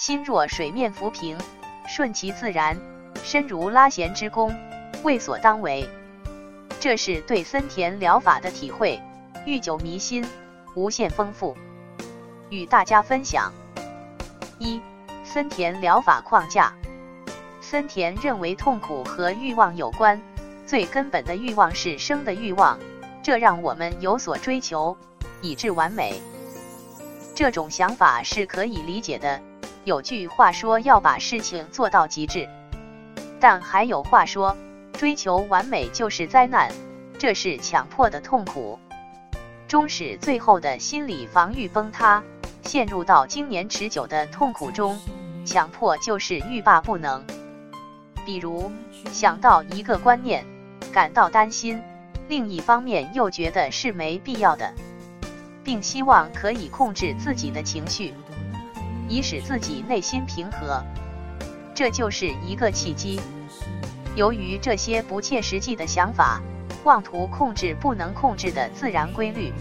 心若水面浮萍，顺其自然，身如拉弦之弓，为所当为。这是对森田疗法的体会，愈久弥新，无限丰富，与大家分享。一、森田疗法框架。森田认为痛苦和欲望有关，最根本的欲望是生的欲望，这让我们有所追求，以致完美。这种想法是可以理解的。有句话说要把事情做到极致，但还有话说追求完美就是灾难，这是强迫的痛苦，终使最后的心理防御崩塌，陷入到经年持久的痛苦中。强迫就是欲罢不能。比如想到一个观念，感到担心，另一方面又觉得是没必要的，并希望可以控制自己的情绪。以使自己内心平和，这就是一个契机。由于这些不切实际的想法，妄图控制不能控制的自然规律，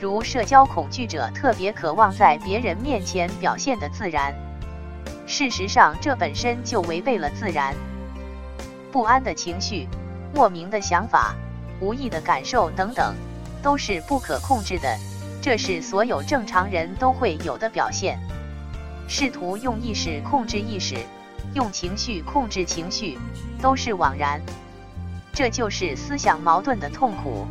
如社交恐惧者特别渴望在别人面前表现的自然，事实上这本身就违背了自然。不安的情绪、莫名的想法、无意的感受等等，都是不可控制的，这是所有正常人都会有的表现。试图用意识控制意识，用情绪控制情绪，都是枉然。这就是思想矛盾的痛苦。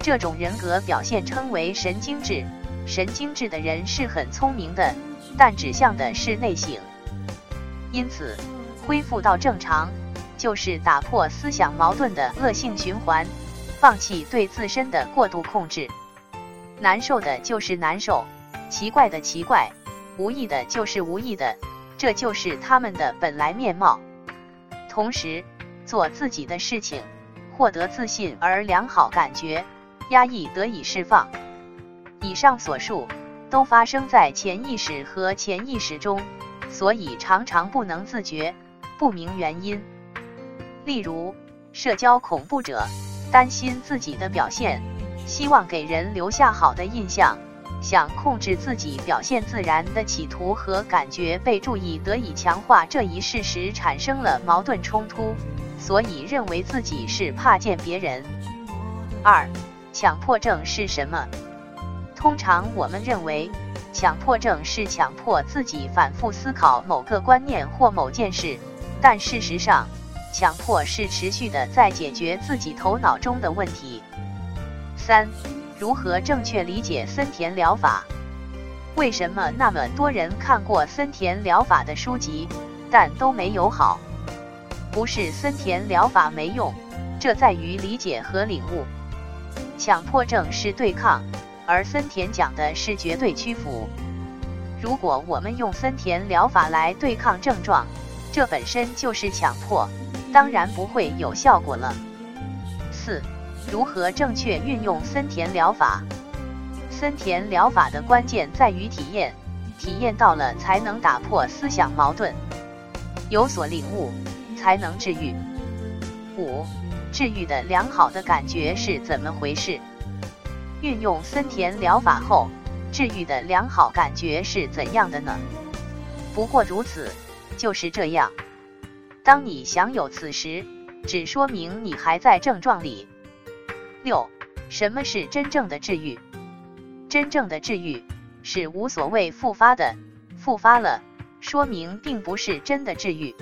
这种人格表现称为神经质。神经质的人是很聪明的，但指向的是内省。因此，恢复到正常，就是打破思想矛盾的恶性循环，放弃对自身的过度控制。难受的就是难受，奇怪的奇怪。无意的就是无意的，这就是他们的本来面貌。同时，做自己的事情，获得自信而良好感觉，压抑得以释放。以上所述都发生在潜意识和潜意识中，所以常常不能自觉，不明原因。例如，社交恐怖者担心自己的表现，希望给人留下好的印象。想控制自己表现自然的企图和感觉被注意得以强化这一事实产生了矛盾冲突，所以认为自己是怕见别人。二，强迫症是什么？通常我们认为强迫症是强迫自己反复思考某个观念或某件事，但事实上，强迫是持续的在解决自己头脑中的问题。三。如何正确理解森田疗法？为什么那么多人看过森田疗法的书籍，但都没有好？不是森田疗法没用，这在于理解和领悟。强迫症是对抗，而森田讲的是绝对屈服。如果我们用森田疗法来对抗症状，这本身就是强迫，当然不会有效果了。四。如何正确运用森田疗法？森田疗法的关键在于体验，体验到了才能打破思想矛盾，有所领悟，才能治愈。五、治愈的良好的感觉是怎么回事？运用森田疗法后，治愈的良好感觉是怎样的呢？不过如此，就是这样。当你享有此时，只说明你还在症状里。六，什么是真正的治愈？真正的治愈是无所谓复发的，复发了，说明并不是真的治愈。